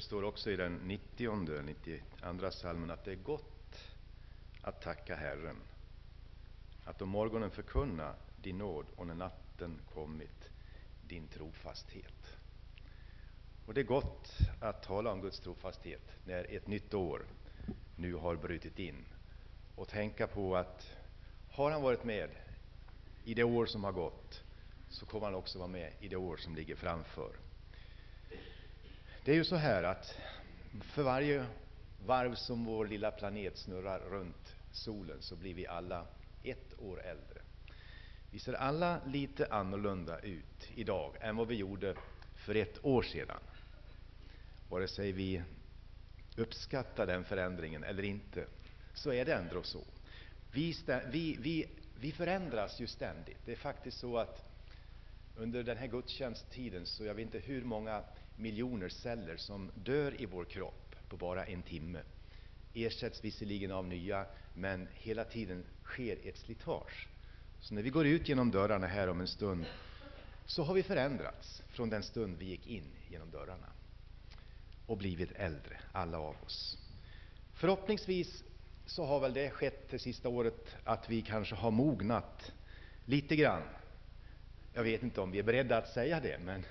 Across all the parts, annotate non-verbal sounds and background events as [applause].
det står också i den 90 92 salmen att det är gott att tacka Herren, att om morgonen förkunna din nåd och när natten kommit din trofasthet. Och det är gott att tala om Guds trofasthet när ett nytt år nu har brutit in och tänka på att har han varit med i det år som har gått, så kommer han också vara med i det år som ligger framför. Det är ju så här att för varje varv som vår lilla planet snurrar runt solen, så blir vi alla ett år äldre. Vi ser alla lite annorlunda ut idag än vad vi gjorde för ett år sedan. Vare sig vi uppskattar den förändringen eller inte, så är det ändå så. Vi, vi, vi, vi förändras ju ständigt. Det är faktiskt så att under den här gudstjänsttiden, så jag vet inte hur många miljoner celler som dör i vår kropp på bara en timme. Ersätts visserligen av nya, men hela tiden sker ett slitage. Så när vi går ut genom dörrarna här om en stund, så har vi förändrats från den stund vi gick in genom dörrarna och blivit äldre, alla av oss. Förhoppningsvis så har väl det skett det sista året att vi kanske har mognat lite grann. Jag vet inte om vi är beredda att säga det, men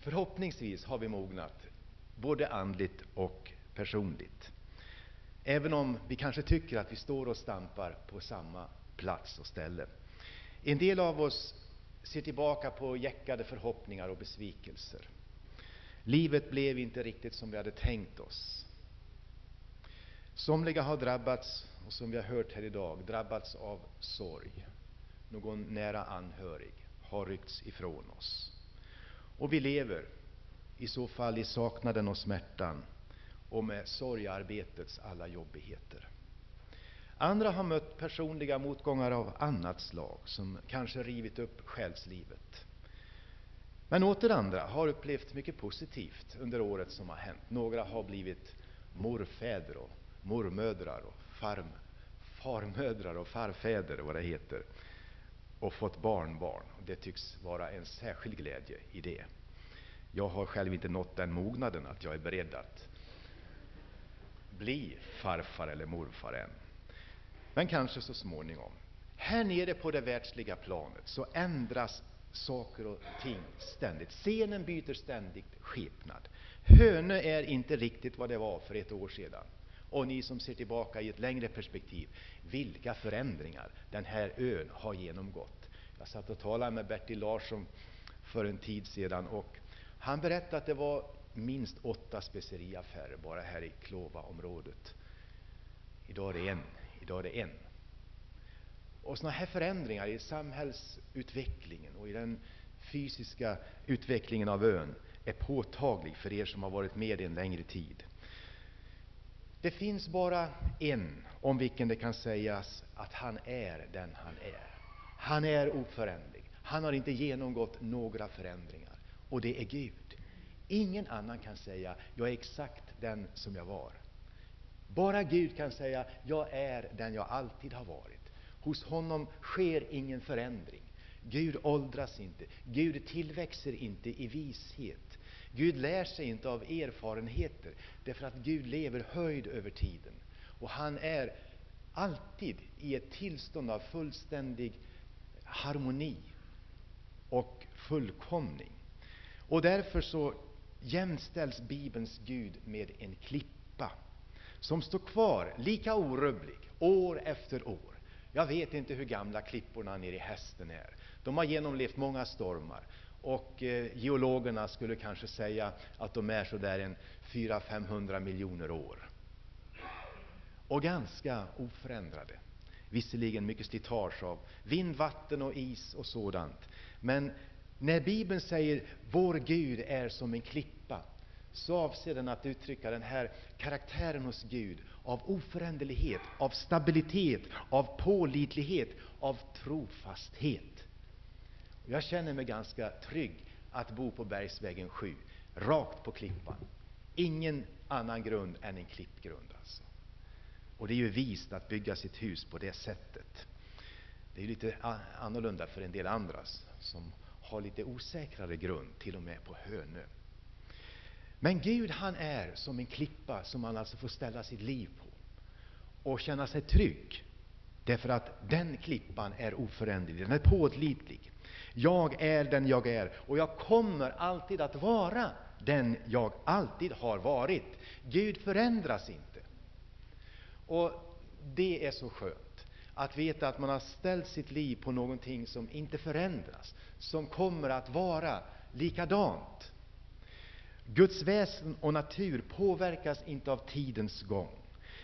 förhoppningsvis har vi mognat, både andligt och personligt. Även om vi kanske tycker att vi står och stampar på samma plats och ställe. En del av oss ser tillbaka på jäckade förhoppningar och besvikelser. Livet blev inte riktigt som vi hade tänkt oss. Somliga har drabbats, och som vi har hört här idag, drabbats av sorg. Någon nära anhörig har ryckts ifrån oss. Och vi lever i så fall i saknaden och smärtan och med sorgarbetets alla jobbigheter. Andra har mött personliga motgångar av annat slag, som kanske rivit upp själslivet. Men åter andra har upplevt mycket positivt under året som har hänt. Några har blivit morfäder och mormödrar och farm, farmödrar och farfäder, vad det heter, och fått barnbarn. Det tycks vara en särskild glädje i det. Jag har själv inte nått den mognaden att jag är beredd att bli farfar eller morfar än. Men kanske så småningom. Här nere på det världsliga planet så ändras saker och ting ständigt. Scenen byter ständigt skepnad. Hönö är inte riktigt vad det var för ett år sedan. Och ni som ser tillbaka i ett längre perspektiv, vilka förändringar den här ön har genomgått. Jag satt och talade med Bertil Larsson för en tid sedan och han berättade att det var minst åtta speceriaffärer bara här i Klova-området. Idag är det en. Idag är det en. Och sådana här förändringar i samhällsutvecklingen och i den fysiska utvecklingen av ön är påtaglig för er som har varit med en längre tid. Det finns bara en om vilken det kan sägas att han är den han är. Han är oföränderlig. Han har inte genomgått några förändringar. Och det är Gud. Ingen annan kan säga, jag är exakt den som jag var. Bara Gud kan säga, jag är den jag alltid har varit. Hos honom sker ingen förändring. Gud åldras inte. Gud tillväxer inte i vishet. Gud lär sig inte av erfarenheter, därför att Gud lever höjd över tiden. Och han är alltid i ett tillstånd av fullständig harmoni och fullkomning. Och därför så jämställs Bibelns Gud med en klippa som står kvar lika orubblig år efter år. Jag vet inte hur gamla klipporna nere i Hästen är. De har genomlevt många stormar. Och eh, geologerna skulle kanske säga att de är så där en 400-500 miljoner år. Och ganska oförändrade. Visserligen mycket slitage av vind, vatten och is och sådant. Men när Bibeln säger vår Gud är som en klippa, så avser den att uttrycka den här karaktären hos Gud av oföränderlighet, av stabilitet, av pålitlighet, av trofasthet. Jag känner mig ganska trygg att bo på Bergsvägen 7, rakt på klippan. Ingen annan grund än en klippgrund. Alltså. Och det är ju vist att bygga sitt hus på det sättet. Det är lite annorlunda för en del andra som har lite osäkrare grund, till och med på Hönö. Men Gud han är som en klippa som man alltså får ställa sitt liv på och känna sig trygg. Därför att den klippan är oföränderlig, den är pålitlig. Jag är den jag är och jag kommer alltid att vara den jag alltid har varit. Gud förändras inte. Och det är så skönt att veta att man har ställt sitt liv på någonting som inte förändras, som kommer att vara likadant. Guds väsen och natur påverkas inte av tidens gång.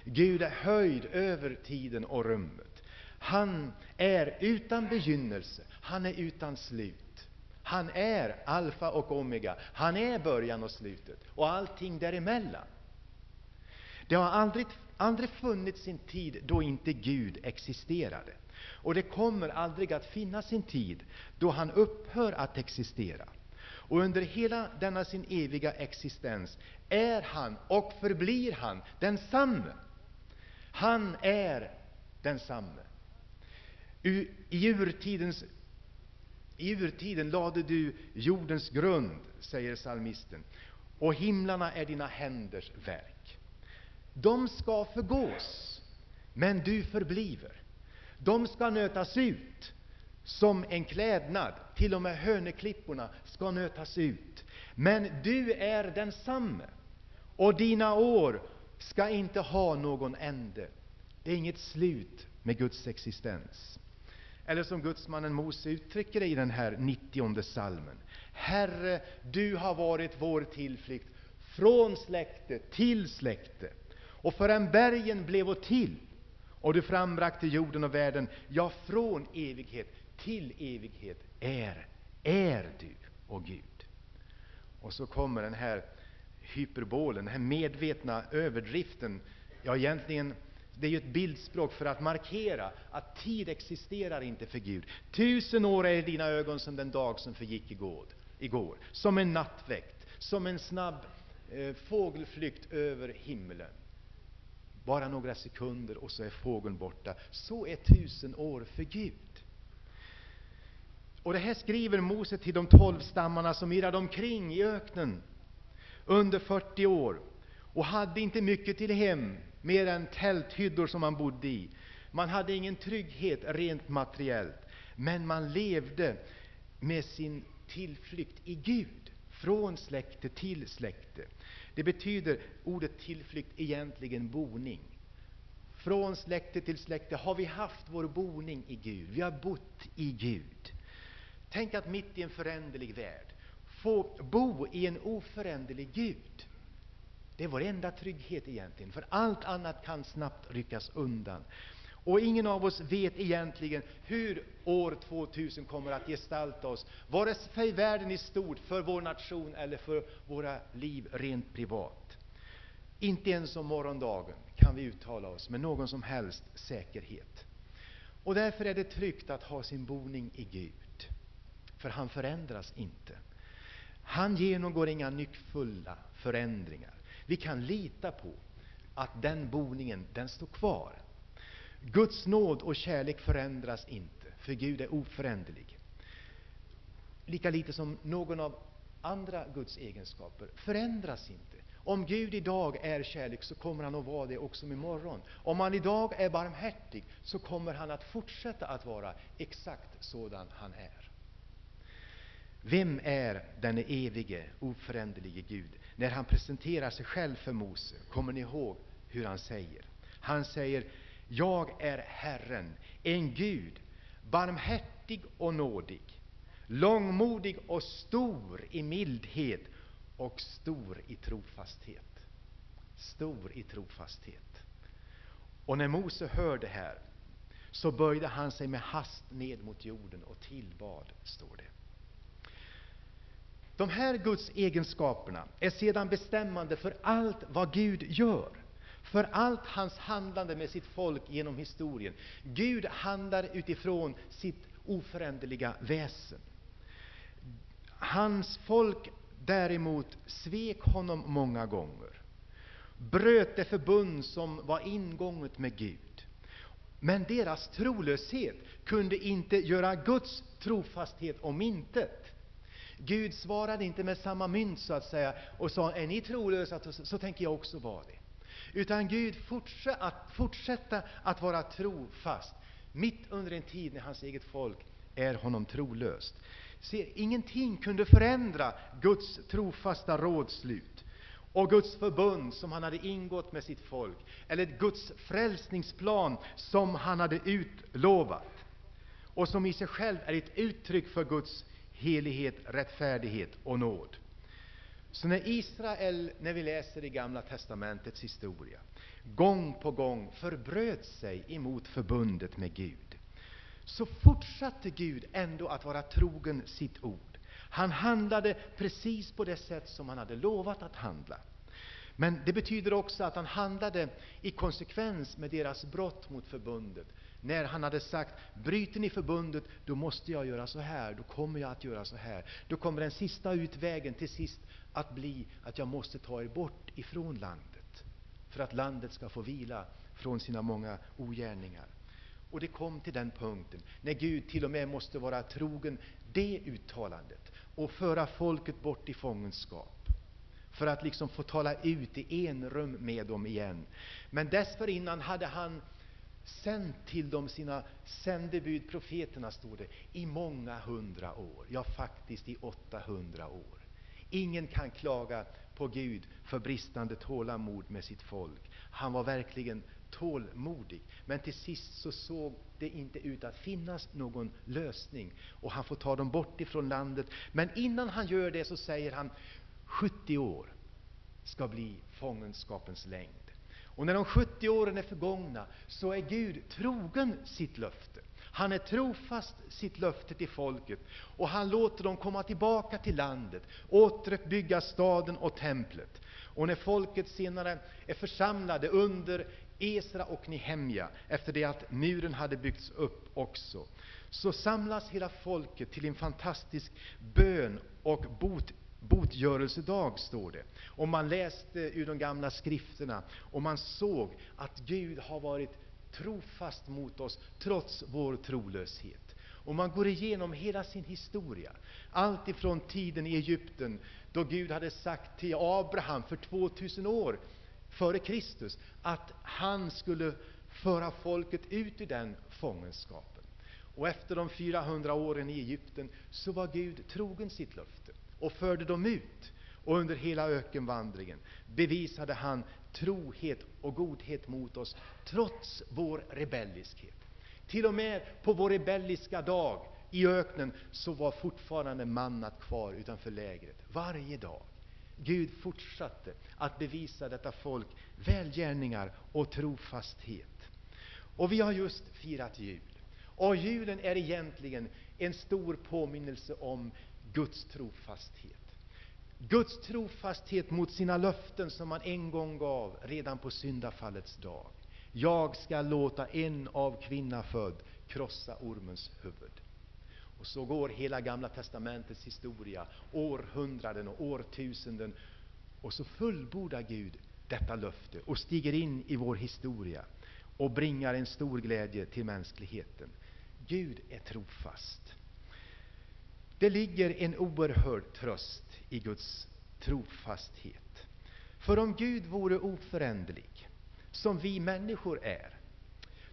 Gud är höjd över tiden och rummet. Han är utan begynnelse, han är utan slut. Han är alfa och omega, han är början och slutet och allting däremellan. Det har aldrig, aldrig funnits en tid då inte Gud existerade. Och det kommer aldrig att finnas en tid då han upphör att existera. Och under hela denna sin eviga existens är han och förblir han densamme. Han är densamme. I urtidens i urtiden lade du jordens grund, säger psalmisten, och himlarna är dina händers verk. De ska förgås, men du förbliver. De ska nötas ut som en klädnad, till och med höneklipporna ska nötas ut. Men du är densamme, och dina år ska inte ha någon ände. Det är inget slut med Guds existens. Eller som gudsmannen Mose uttrycker det i den här 90 salmen. Herre, du har varit vår tillflykt från släkte till släkte. Och förrän bergen blev till och du frambragte jorden och världen, ja, från evighet till evighet är, är du, och Gud. Och så kommer den här hyperbolen, den här medvetna överdriften, ja, egentligen det är ju ett bildspråk för att markera att tid existerar inte för Gud. Tusen år är i dina ögon som den dag som förgick igår, igår som en nattväkt, som en snabb eh, fågelflykt över himlen. Bara några sekunder och så är fågeln borta. Så är tusen år för Gud. Och det här skriver Mose till de tolv stammarna som irrade omkring i öknen under 40 år och hade inte mycket till hem mer än tälthyddor som man bodde i. Man hade ingen trygghet rent materiellt, men man levde med sin tillflykt i Gud, från släkte till släkte. Det betyder ordet tillflykt egentligen boning. Från släkte till släkte har vi haft vår boning i Gud. Vi har bott i Gud. Tänk att mitt i en föränderlig värld få bo i en oföränderlig Gud. Det är vår enda trygghet egentligen, för allt annat kan snabbt ryckas undan. Och ingen av oss vet egentligen hur år 2000 kommer att gestalta oss, vare sig för världen i stort, för vår nation eller för våra liv rent privat. Inte ens om morgondagen kan vi uttala oss med någon som helst säkerhet. Och därför är det tryggt att ha sin boning i Gud, för han förändras inte. Han genomgår inga nyckfulla förändringar. Vi kan lita på att den boningen, den står kvar. Guds nåd och kärlek förändras inte, för Gud är oföränderlig. Lika litet som någon av andra Guds egenskaper förändras inte. Om Gud idag är kärlek, så kommer han att vara det också imorgon. Om han idag är barmhärtig, så kommer han att fortsätta att vara exakt sådan han är. Vem är den evige, oföränderlige Gud? När han presenterar sig själv för Mose, kommer ni ihåg hur han säger? Han säger, jag är Herren, en Gud, barmhärtig och nådig, långmodig och stor i mildhet och stor i trofasthet. Stor i trofasthet. Och när Mose hör det här, så böjde han sig med hast ned mot jorden och tillbad, står det. De här Guds egenskaperna är sedan bestämmande för allt vad Gud gör, för allt hans handlande med sitt folk genom historien. Gud handlar utifrån sitt oföränderliga väsen. Hans folk däremot svek honom många gånger, bröt det förbund som var ingånget med Gud. Men deras trolöshet kunde inte göra Guds trofasthet om intet. Gud svarade inte med samma mynt så att säga och sa, är ni trolösa så, tänker jag också vara det. Utan Gud fortsätter att, fortsätta att vara trofast mitt under en tid när hans eget folk är honom trolöst. Se, ingenting kunde förändra Guds trofasta rådslut och Guds förbund som han hade ingått med sitt folk, eller Guds frälsningsplan som han hade utlovat och som i sig själv är ett uttryck för Guds helighet, rättfärdighet och nåd. Så när Israel, när vi läser i Gamla testamentets historia, gång på gång förbröt sig emot förbundet med Gud, så fortsatte Gud ändå att vara trogen sitt ord. Han handlade precis på det sätt som han hade lovat att handla. Men det betyder också att han handlade i konsekvens med deras brott mot förbundet. När han hade sagt, bryter ni förbundet, då måste jag göra så här, då kommer jag att göra så här. Då kommer den sista utvägen till sist att bli att jag måste ta er bort ifrån landet, för att landet ska få vila från sina många ogärningar. Och det kom till den punkten när Gud till och med måste vara trogen det uttalandet och föra folket bort i fångenskap för att liksom få tala ut i enrum med dem igen. Men dessförinnan hade han sänt till dem sina sändebud, profeterna, stod det, i många hundra år. Ja, faktiskt i 800 år. Ingen kan klaga på Gud för bristande tålamod med sitt folk. Han var verkligen tålmodig. Men till sist så såg det inte ut att finnas någon lösning och han får ta dem bort ifrån landet. Men innan han gör det så säger han 70 år ska bli fångenskapens längd. Och när de 70 åren är förgångna så är Gud trogen sitt löfte. Han är trofast sitt löfte till folket och han låter dem komma tillbaka till landet, återuppbygga staden och templet. Och när folket senare är församlade under Esra och Nehemja, efter det att muren hade byggts upp också, så samlas hela folket till en fantastisk bön och bot botgörelsedag, står det. Och man läste ur de gamla skrifterna och man såg att Gud har varit trofast mot oss trots vår trolöshet. Och man går igenom hela sin historia, allt ifrån tiden i Egypten, då Gud hade sagt till Abraham för 2000 år före Kristus att han skulle föra folket ut ur den fångenskapen. Och efter de 400 åren i Egypten så var Gud trogen sitt löfte och förde dem ut. Och under hela ökenvandringen bevisade han trohet och godhet mot oss, trots vår rebelliskhet. Till och med på vår rebelliska dag i öknen så var fortfarande mannat kvar utanför lägret, varje dag. Gud fortsatte att bevisa detta folk välgärningar och trofasthet. Och vi har just firat jul. Och julen är egentligen en stor påminnelse om Guds trofasthet. Guds trofasthet mot sina löften som han en gång gav redan på syndafallets dag. Jag ska låta en av kvinna född krossa ormens huvud. Och så går hela Gamla testamentets historia, århundraden och årtusenden, och så fullbordar Gud detta löfte och stiger in i vår historia och bringar en stor glädje till mänskligheten. Gud är trofast. Det ligger en oerhörd tröst i Guds trofasthet. För om Gud vore oföränderlig, som vi människor är,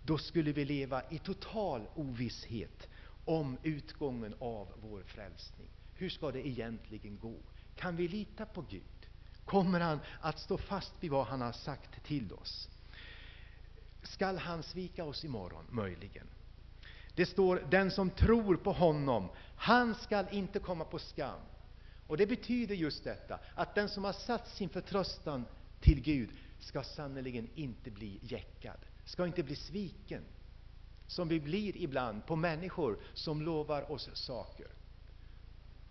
då skulle vi leva i total ovisshet om utgången av vår frälsning. Hur ska det egentligen gå? Kan vi lita på Gud? Kommer han att stå fast vid vad han har sagt till oss? Skall han svika oss imorgon, möjligen? Det står den som tror på honom, han skall inte komma på skam. Och Det betyder just detta, att den som har satt sin förtröstan till Gud skall sannerligen inte bli jäckad, skall inte bli sviken, som vi blir ibland på människor som lovar oss saker.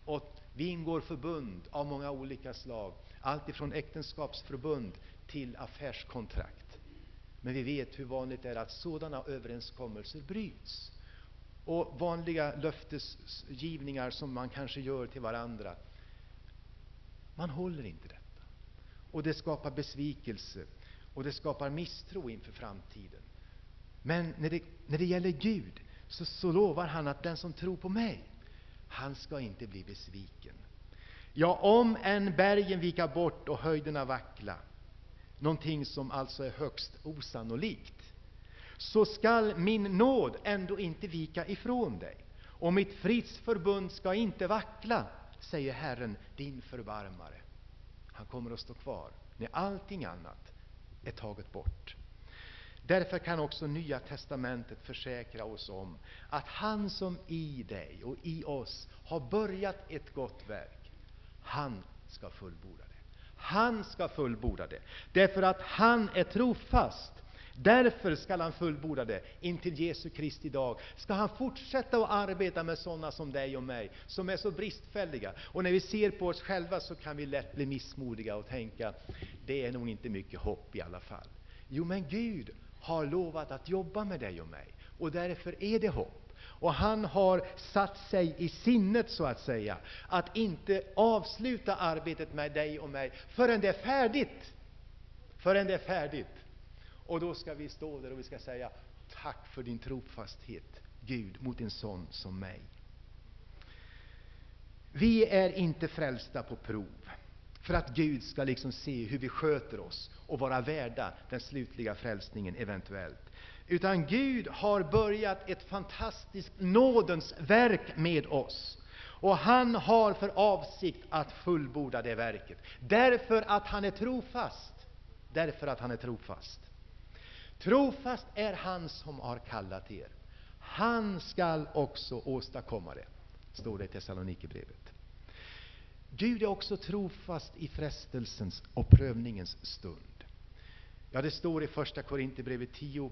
Och vi ingår förbund av många olika slag, allt ifrån äktenskapsförbund till affärskontrakt. Men vi vet hur vanligt det är att sådana överenskommelser bryts och vanliga löftesgivningar som man kanske gör till varandra. Man håller inte detta. Och det skapar besvikelse och det skapar misstro inför framtiden. Men när det, när det gäller Gud så, så lovar han att den som tror på mig, han ska inte bli besviken. Ja, om än bergen vika bort och höjderna vackla, någonting som alltså är högst osannolikt, så skall min nåd ändå inte vika ifrån dig, och mitt fridsförbund ska inte vackla, säger Herren, din förbarmare. Han kommer att stå kvar när allting annat är taget bort. Därför kan också Nya testamentet försäkra oss om att han som i dig och i oss har börjat ett gott verk, han ska fullborda det. Han ska fullborda det, därför att han är trofast. Därför skall han fullborda det intill Jesu Kristi dag. Ska han fortsätta att arbeta med sådana som dig och mig, som är så bristfälliga. Och när vi ser på oss själva så kan vi lätt bli missmodiga och tänka, det är nog inte mycket hopp i alla fall. Jo, men Gud har lovat att jobba med dig och mig, och därför är det hopp. Och han har satt sig i sinnet, så att säga, att inte avsluta arbetet med dig och mig förrän det är färdigt. Förrän det är färdigt. Och då ska vi stå där och vi ska säga Tack för din trofasthet, Gud, mot en sån som mig. Vi är inte frälsta på prov för att Gud ska liksom se hur vi sköter oss och vara värda den slutliga frälsningen eventuellt. Utan Gud har börjat ett fantastiskt nådens verk med oss. Och han har för avsikt att fullborda det verket, därför att han är trofast. Därför att han är trofast. Trofast är han som har kallat er. Han skall också åstadkomma det, står det i Thessalonikerbrevet. Gud är också trofast i frestelsens och prövningens stund. Ja, det står i Första Korinthierbrevet 10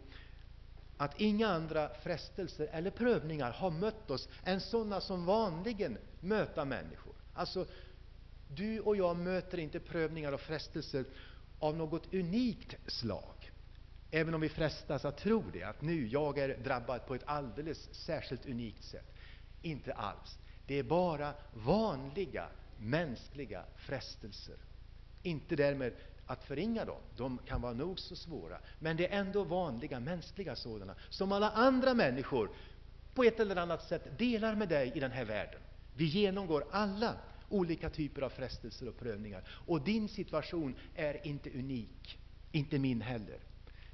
att inga andra frestelser eller prövningar har mött oss än sådana som vanligen möter människor. Alltså, du och jag möter inte prövningar och frestelser av något unikt slag. Även om vi frestas att tro det, att nu jag är drabbad på ett alldeles särskilt unikt sätt. Inte alls. Det är bara vanliga mänskliga frestelser. Inte därmed att förringa dem, de kan vara nog så svåra, men det är ändå vanliga mänskliga sådana, som alla andra människor på ett eller annat sätt delar med dig i den här världen. Vi genomgår alla olika typer av frestelser och prövningar, och din situation är inte unik, inte min heller.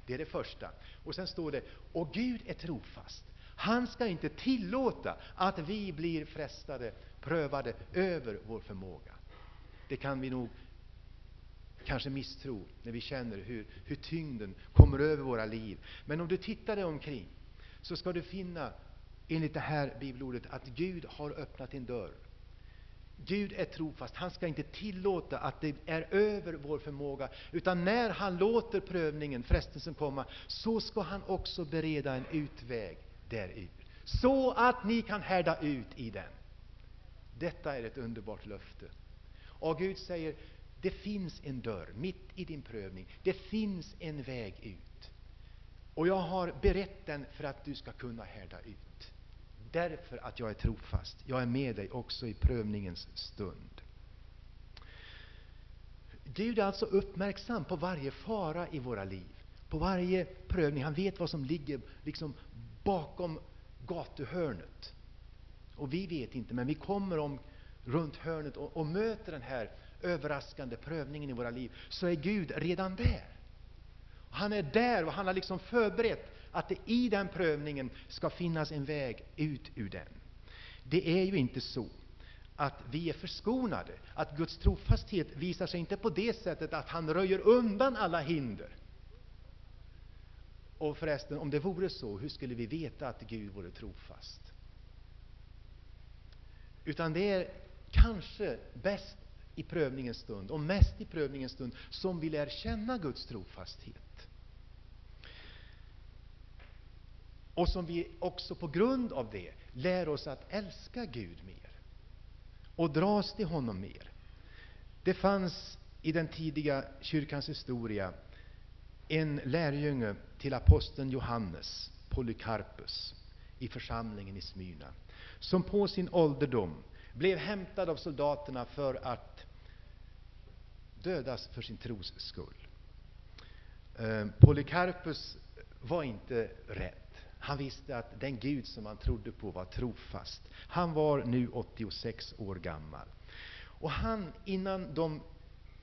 Det är det första. Och sen står det, och Gud är trofast. Han ska inte tillåta att vi blir frestade, prövade över vår förmåga. Det kan vi nog kanske misstro när vi känner hur, hur tyngden kommer över våra liv. Men om du tittar dig omkring så ska du finna, enligt det här bibelordet, att Gud har öppnat din dörr. Gud är trofast. Han ska inte tillåta att det är över vår förmåga, utan när han låter prövningen, frestelsen komma, så ska han också bereda en utväg därur, så att ni kan härda ut i den. Detta är ett underbart löfte. Och Gud säger, det finns en dörr mitt i din prövning. Det finns en väg ut. Och jag har berett den för att du ska kunna härda ut. Därför att jag är trofast. Jag är med dig också i prövningens stund. Gud är alltså uppmärksam på varje fara i våra liv, på varje prövning. Han vet vad som ligger liksom bakom gatuhörnet. Och vi vet inte, men vi kommer om runt hörnet och, och möter den här överraskande prövningen i våra liv, så är Gud redan där. Han är där och han har liksom förberett att det i den prövningen ska finnas en väg ut ur den. Det är ju inte så att vi är förskonade, att Guds trofasthet visar sig inte på det sättet att han röjer undan alla hinder. Och förresten, om det vore så, hur skulle vi veta att Gud vore trofast? Utan det är kanske bäst i prövningens stund, och mest i prövningens stund, som vi lär känna Guds trofasthet. Och som vi också på grund av det lär oss att älska Gud mer och dras till honom mer. Det fanns i den tidiga kyrkans historia en lärjunge till aposteln Johannes, Polycarpus, i församlingen i Smyrna, som på sin ålderdom blev hämtad av soldaterna för att dödas för sin tros skull. Eh, Polycarpus var inte rädd. Han visste att den Gud som han trodde på var trofast. Han var nu 86 år gammal. Och han, innan de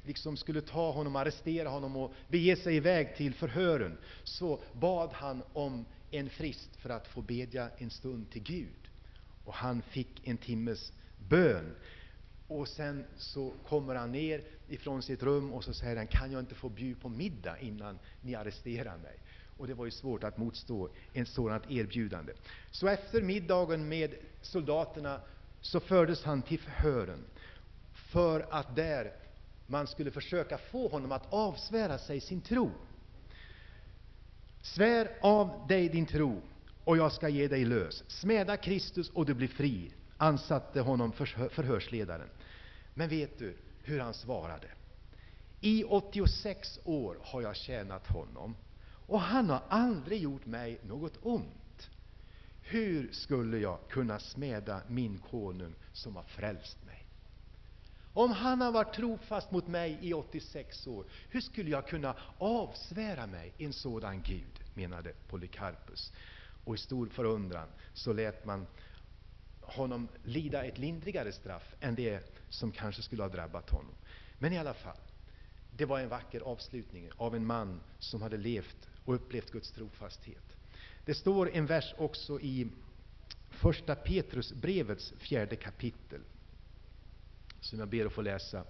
liksom skulle ta honom, arrestera honom och bege sig iväg till förhören, så bad han om en frist för att få bedja en stund till Gud. Och han fick en timmes bön. Och sen så kommer han ner ifrån sitt rum och så säger han, kan jag inte få bjuda på middag innan ni arresterar mig? Och det var ju svårt att motstå ett sådant erbjudande. Så efter middagen med soldaterna så fördes han till förhören för att där man skulle försöka få honom att avsvära sig sin tro. Svär av dig din tro, och jag ska ge dig lös. Smäda Kristus, och du blir fri, ansatte honom förhörsledaren. Men vet du hur han svarade? I 86 år har jag tjänat honom, och han har aldrig gjort mig något ont. Hur skulle jag kunna smäda min konung som har frälst mig? Om han har varit trofast mot mig i 86 år, hur skulle jag kunna avsvära mig en sådan Gud? menade Polycarpus. Och i stor förundran så lät man honom lida ett lindrigare straff än det som kanske skulle ha drabbat honom. Men i alla fall, det var en vacker avslutning av en man som hade levt och upplevt Guds trofasthet. Det står en vers också i Första Petrusbrevets fjärde kapitel, som jag ber att få läsa,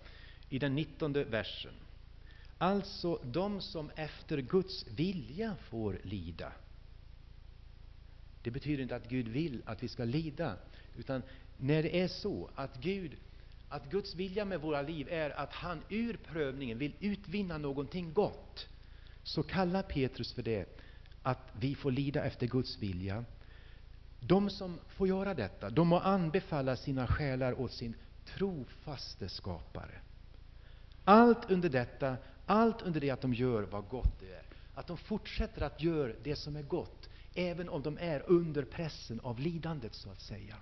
i den nittonde versen. Alltså de som efter Guds vilja får lida. Det betyder inte att Gud vill att vi ska lida, utan när det är så att Gud att Guds vilja med våra liv är att han ur prövningen vill utvinna någonting gott, så kallar Petrus för det att vi får lida efter Guds vilja. De som får göra detta, de må anbefalla sina själar åt sin trofaste skapare. Allt under detta, allt under det att de gör vad gott det är. Att de fortsätter att göra det som är gott, även om de är under pressen av lidandet, så att säga.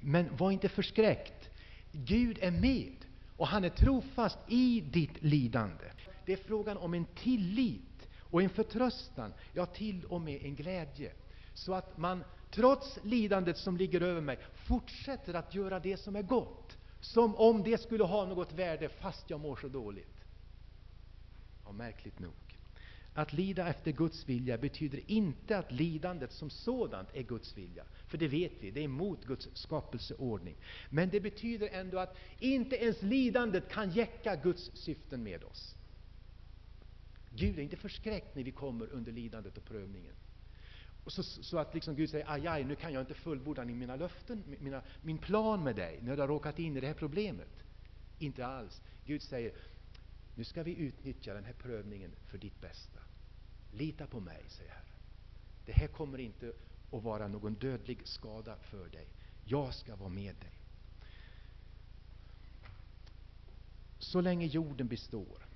Men var inte förskräckt. Gud är med, och han är trofast i ditt lidande. Det är frågan om en tillit och en förtröstan, ja, till och med en glädje. Så att man trots lidandet som ligger över mig, fortsätter att göra det som är gott. Som om det skulle ha något värde, fast jag mår så dåligt. Ja, märkligt nog. Att lida efter Guds vilja betyder inte att lidandet som sådant är Guds vilja. För det vet vi, det är emot Guds skapelseordning. Men det betyder ändå att inte ens lidandet kan jäcka Guds syften med oss. Gud är inte förskräckt när vi kommer under lidandet och prövningen. Och så, så, att liksom Gud säger, aj, aj, nu kan jag inte fullborda mina löften, mina, min plan med dig, när du har råkat in i det här problemet. Inte alls. Gud säger, nu ska vi utnyttja den här prövningen för ditt bästa. Lita på mig, säger Herren. Det här kommer inte att vara någon dödlig skada för dig. Jag ska vara med dig. Så länge jorden består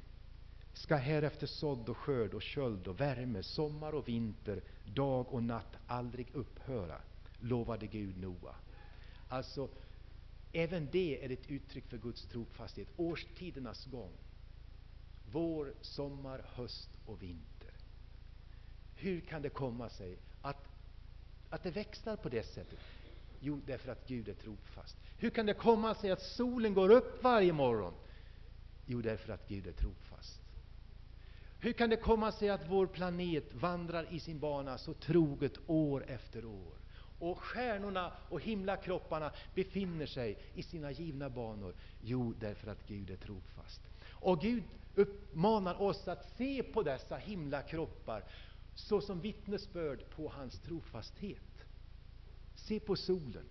ska härefter sådd och skörd och köld och värme, sommar och vinter, dag och natt aldrig upphöra, lovade Gud Noa. Alltså, även det är ett uttryck för Guds trofasthet. Årstidernas gång. Vår, sommar, höst och vinter. Hur kan det komma sig att, att det växlar på det sättet? Jo, därför att Gud är trofast. Hur kan det komma sig att solen går upp varje morgon? Jo, därför att Gud är trofast. Hur kan det komma sig att vår planet vandrar i sin bana så troget år efter år? Och stjärnorna och himlakropparna befinner sig i sina givna banor. Jo, därför att Gud är trofast. Och Gud uppmanar oss att se på dessa himlakroppar såsom vittnesbörd på hans trofasthet. Se på solen,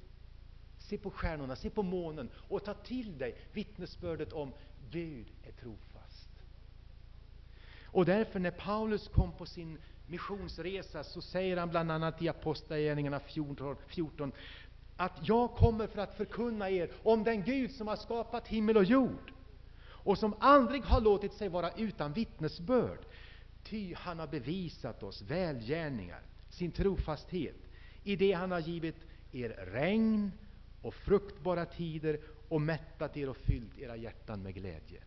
se på stjärnorna, se på månen och ta till dig vittnesbördet om Gud är trofast. Och därför när Paulus kom på sin missionsresa så säger han bland annat i Apostlagärningarna 14, 14 att jag kommer för att förkunna er om den Gud som har skapat himmel och jord och som aldrig har låtit sig vara utan vittnesbörd. Ty han har bevisat oss välgärningar, sin trofasthet, i det han har givit er regn och fruktbara tider och mättat er och fyllt era hjärtan med glädje.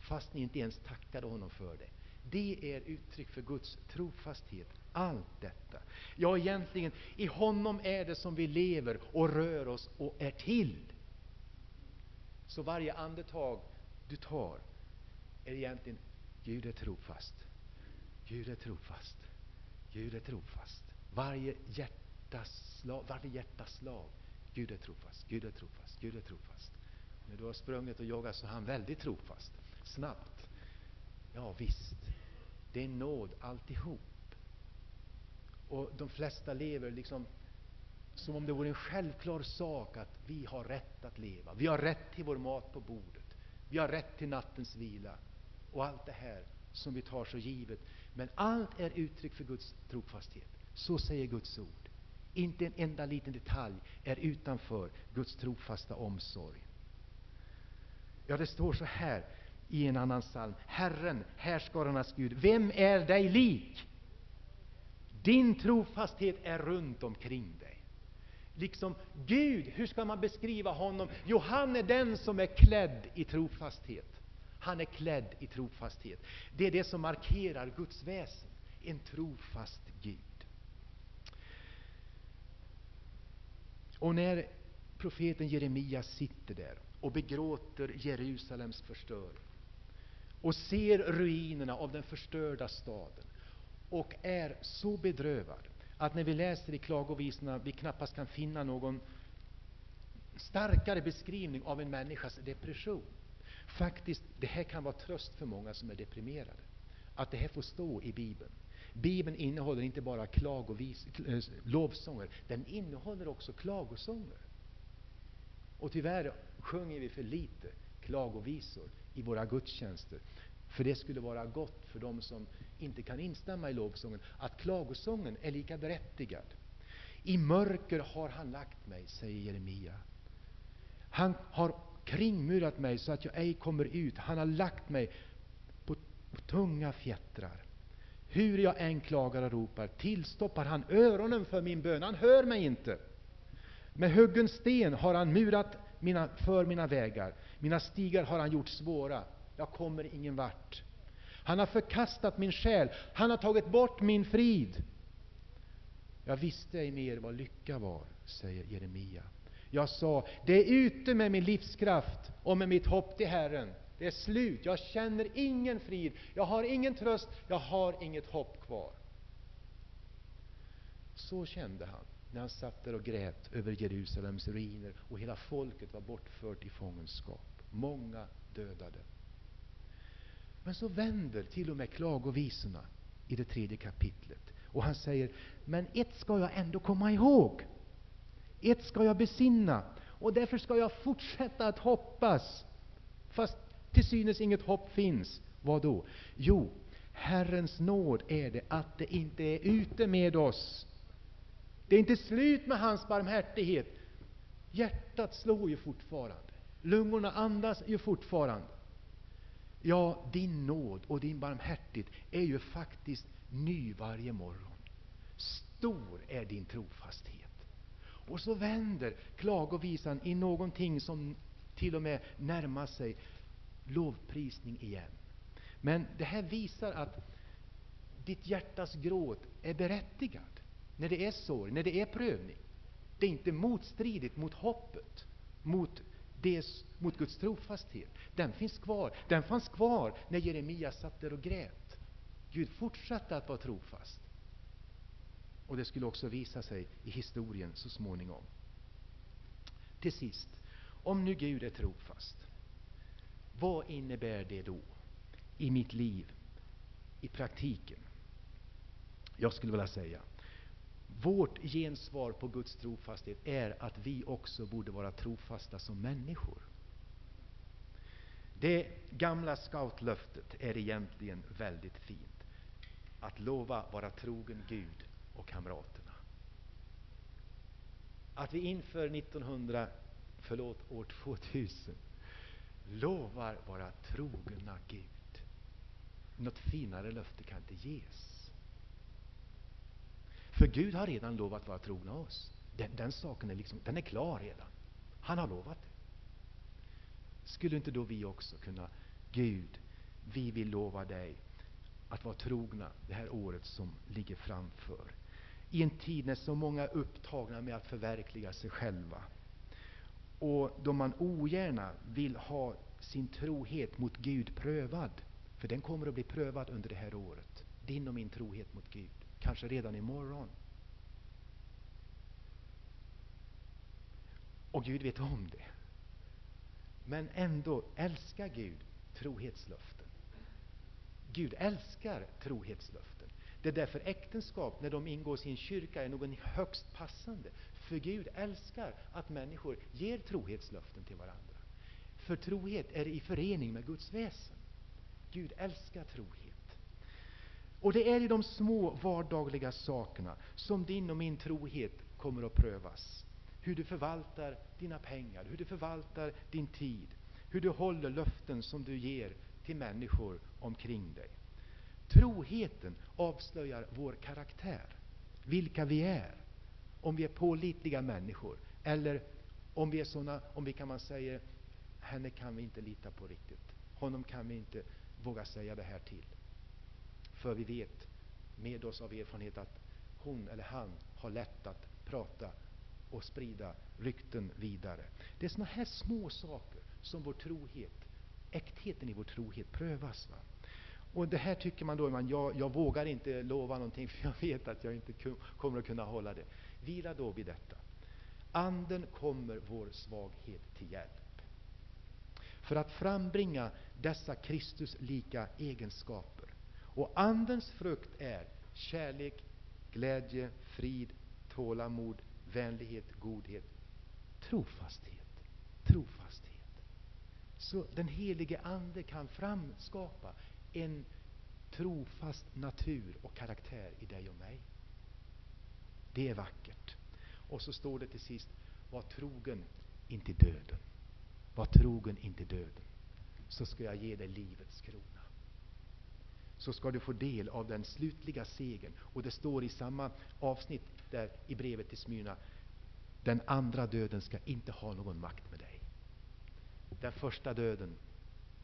Fast ni inte ens tackade honom för det. Det är uttryck för Guds trofasthet. Allt detta. Ja, egentligen, i honom är det som vi lever och rör oss och är till. Så varje andetag du tar är egentligen Gud är trofast. Gud är trofast. Gud är trofast. Varje hjärtaslag, varje hjärtaslag. Gud är trofast, Gud är trofast, Gud är trofast. När du har sprungit och jagat så är han väldigt trofast. Snabbt. Ja, visst. Det är nåd alltihop. Och de flesta lever liksom som om det vore en självklar sak att vi har rätt att leva. Vi har rätt till vår mat på bordet. Vi har rätt till nattens vila. Och allt det här som vi tar så givet. Men allt är uttryck för Guds trofasthet. Så säger Guds ord. Inte en enda liten detalj är utanför Guds trofasta omsorg. Ja, det står så här i en annan psalm. Herren, härskarornas Gud, vem är dig lik? Din trofasthet är runt omkring dig. Liksom Gud, hur ska man beskriva honom? Jo, han är den som är klädd i trofasthet. Han är klädd i trofasthet. Det är det som markerar Guds väsen, en trofast Gud. Och när profeten Jeremia sitter där och begråter Jerusalems förstöring och ser ruinerna av den förstörda staden och är så bedrövad att när vi läser i klagovisorna vi knappast kan finna någon starkare beskrivning av en människas depression. Faktiskt, det här kan vara tröst för många som är deprimerade. Att det här får stå i Bibeln. Bibeln innehåller inte bara klagovis, eh, lovsånger, den innehåller också klagosånger. Och tyvärr sjunger vi för lite klagovisor i våra gudstjänster. För det skulle vara gott för dem som inte kan instämma i lovsången, att klagosången är lika berättigad. I mörker har han lagt mig, säger Jeremia. Han har kringmurat mig så att jag ej kommer ut. Han har lagt mig på, på tunga fjättrar. Hur jag än klagar och ropar tillstoppar han öronen för min bön. Han hör mig inte. Med huggen sten har han murat mina, för mina vägar. Mina stigar har han gjort svåra. Jag kommer ingen vart. Han har förkastat min själ. Han har tagit bort min frid. Jag visste ej mer vad lycka var, säger Jeremia. Jag sa, det är ute med min livskraft och med mitt hopp till Herren. Det är slut. Jag känner ingen frid. Jag har ingen tröst. Jag har inget hopp kvar. Så kände han när han satt där och grät över Jerusalems ruiner och hela folket var bortfört i fångenskap. Många dödade. Men så vänder till och med klagovisorna i det tredje kapitlet. Och han säger, men ett ska jag ändå komma ihåg. Ett ska jag besinna. Och därför ska jag fortsätta att hoppas. Fast till synes inget hopp finns. Vad då? Jo, Herrens nåd är det att det inte är ute med oss. Det är inte slut med hans barmhärtighet. Hjärtat slår ju fortfarande. Lungorna andas ju fortfarande. Ja, din nåd och din barmhärtighet är ju faktiskt ny varje morgon. Stor är din trofasthet. Och så vänder klagovisan i någonting som till och med närmar sig lovprisning igen. Men det här visar att ditt hjärtas gråt är berättigad när det är sorg, när det är prövning. Det är inte motstridigt mot hoppet, mot, des, mot Guds trofasthet. Den finns kvar. Den fanns kvar när Jeremia satt där och grät. Gud fortsatte att vara trofast. Och det skulle också visa sig i historien så småningom. Till sist, om nu Gud är trofast, vad innebär det då i mitt liv, i praktiken? Jag skulle vilja säga, vårt gensvar på Guds trofasthet är att vi också borde vara trofasta som människor. Det gamla scoutlöftet är egentligen väldigt fint. Att lova vara trogen Gud och kamraterna. Att vi inför 1900, förlåt, år 2000 lovar vara trogna Gud. Något finare löfte kan inte ges. För Gud har redan lovat vara trogna oss. Den, den saken är, liksom, den är klar redan. Han har lovat det. Skulle inte då vi också kunna, Gud, vi vill lova dig att vara trogna det här året som ligger framför. I en tid när så många är upptagna med att förverkliga sig själva. Och då man ogärna vill ha sin trohet mot Gud prövad. För den kommer att bli prövad under det här året. Din och min trohet mot Gud. Kanske redan imorgon. Och Gud vet om det. Men ändå älskar Gud trohetslöften. Gud älskar trohetslöften. Det är därför äktenskap, när de ingås i en kyrka, är något högst passande. För Gud älskar att människor ger trohetslöften till varandra. För trohet är i förening med Guds väsen. Gud älskar trohet. Och det är i de små vardagliga sakerna som din och min trohet kommer att prövas. Hur du förvaltar dina pengar, hur du förvaltar din tid, hur du håller löften som du ger till människor omkring dig. Troheten avslöjar vår karaktär, vilka vi är. Om vi är pålitliga människor, eller om vi är sådana, om vi kan man säga, henne kan vi inte lita på riktigt. Honom kan vi inte våga säga det här till. För vi vet med oss av erfarenhet att hon eller han har lätt att prata och sprida rykten vidare. Det är sådana här små saker som vår trohet, äktheten i vår trohet prövas. Va? Och det här tycker man då, man, jag, jag vågar inte lova någonting [laughs] för jag vet att jag inte kommer att kunna hålla det. Vila då vid detta. Anden kommer vår svaghet till hjälp för att frambringa dessa Kristuslika egenskaper. Och Andens frukt är kärlek, glädje, frid, tålamod, vänlighet, godhet, trofasthet. Trofasthet. Så den helige Ande kan framskapa en trofast natur och karaktär i dig och mig. Det är vackert. Och så står det till sist, var trogen intill döden. Var trogen intill döden, så ska jag ge dig livets krona. Så ska du få del av den slutliga segern. Och det står i samma avsnitt där i brevet till Smyrna, den andra döden ska inte ha någon makt med dig. Den första döden,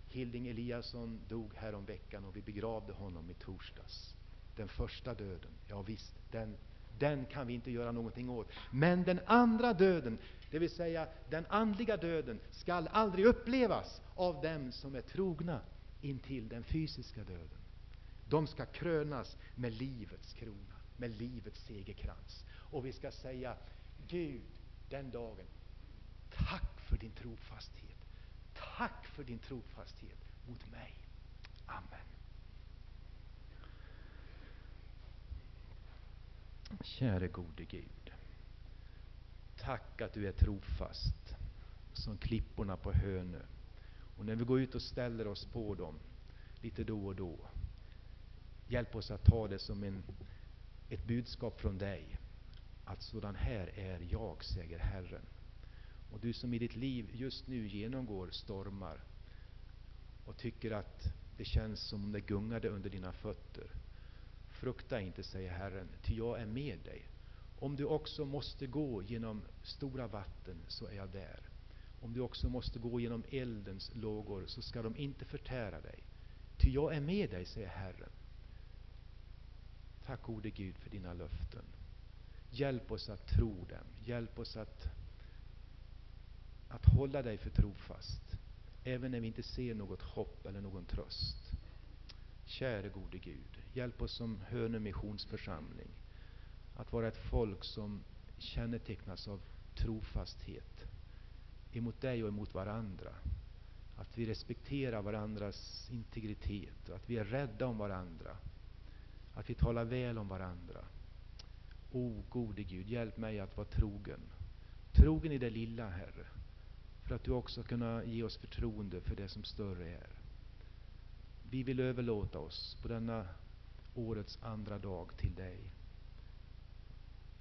Hilding Eliasson dog häromveckan, veckan och vi begravde honom i torsdags. Den första döden, ja visst, den, den kan vi inte göra någonting åt. Men den andra döden, det vill säga den andliga döden, skall aldrig upplevas av dem som är trogna intill den fysiska döden. De ska krönas med livets krona, med livets segerkrans. Och vi ska säga, Gud, den dagen, tack för din trofasthet. Tack för din trofasthet mot mig. Amen. Käre gode Gud. Tack att du är trofast som klipporna på Hönö. Och när vi går ut och ställer oss på dem lite då och då, hjälp oss att ta det som en, ett budskap från dig. Att sådan här är jag, säger Herren. Och du som i ditt liv just nu genomgår stormar och tycker att det känns som om det gungade under dina fötter. Frukta inte, säger Herren, ty jag är med dig. Om du också måste gå genom stora vatten, så är jag där. Om du också måste gå genom eldens lågor, så ska de inte förtära dig. Ty jag är med dig, säger Herren. Tack gode Gud för dina löften. Hjälp oss att tro dem. Hjälp oss att, att hålla dig för trofast. Även när vi inte ser något hopp eller någon tröst. Käre gode Gud, hjälp oss som Hönö missionsförsamling att vara ett folk som kännetecknas av trofasthet emot dig och emot varandra. Att vi respekterar varandras integritet och att vi är rädda om varandra. Att vi talar väl om varandra. O gode Gud, hjälp mig att vara trogen. Trogen i det lilla, Herre. För att du också kunna ge oss förtroende för det som större är. Vi vill överlåta oss på denna årets andra dag till dig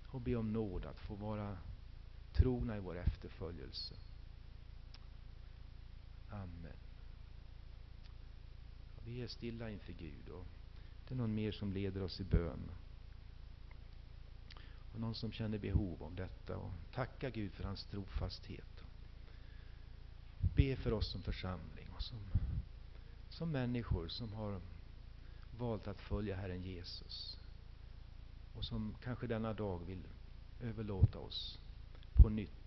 och be om nåd att få vara trogna i vår efterföljelse. Amen. Vi är stilla inför Gud och det är någon mer som leder oss i bön. Och någon som känner behov om detta och tacka Gud för hans trofasthet. Be för oss som församling och som, som människor som har valt att följa Herren Jesus och som kanske denna dag vill överlåta oss på nytt